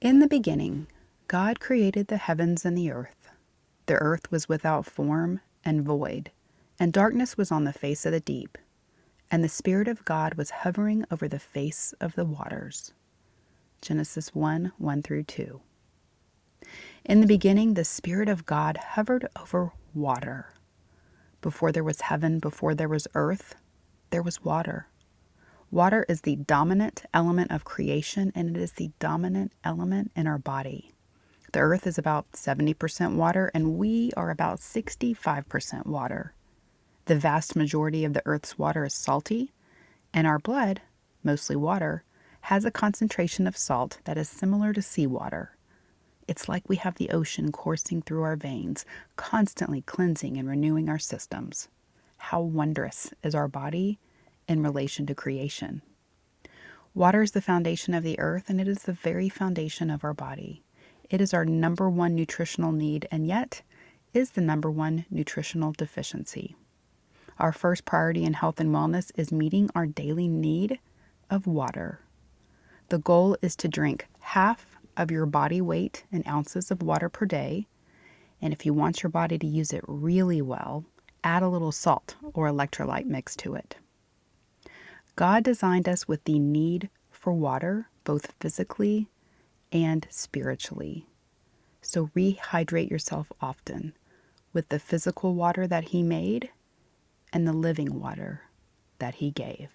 In the beginning, God created the heavens and the earth. The earth was without form and void, and darkness was on the face of the deep, and the Spirit of God was hovering over the face of the waters. Genesis 1 1 through 2. In the beginning, the Spirit of God hovered over water. Before there was heaven, before there was earth, there was water. Water is the dominant element of creation and it is the dominant element in our body. The earth is about 70% water and we are about 65% water. The vast majority of the earth's water is salty, and our blood, mostly water, has a concentration of salt that is similar to seawater. It's like we have the ocean coursing through our veins, constantly cleansing and renewing our systems. How wondrous is our body in relation to creation. Water is the foundation of the earth, and it is the very foundation of our body. It is our number one nutritional need, and yet is the number one nutritional deficiency. Our first priority in health and wellness is meeting our daily need of water. The goal is to drink half of your body weight in ounces of water per day. And if you want your body to use it really well, add a little salt or electrolyte mix to it. God designed us with the need for water, both physically and spiritually. So rehydrate yourself often with the physical water that He made and the living water that He gave.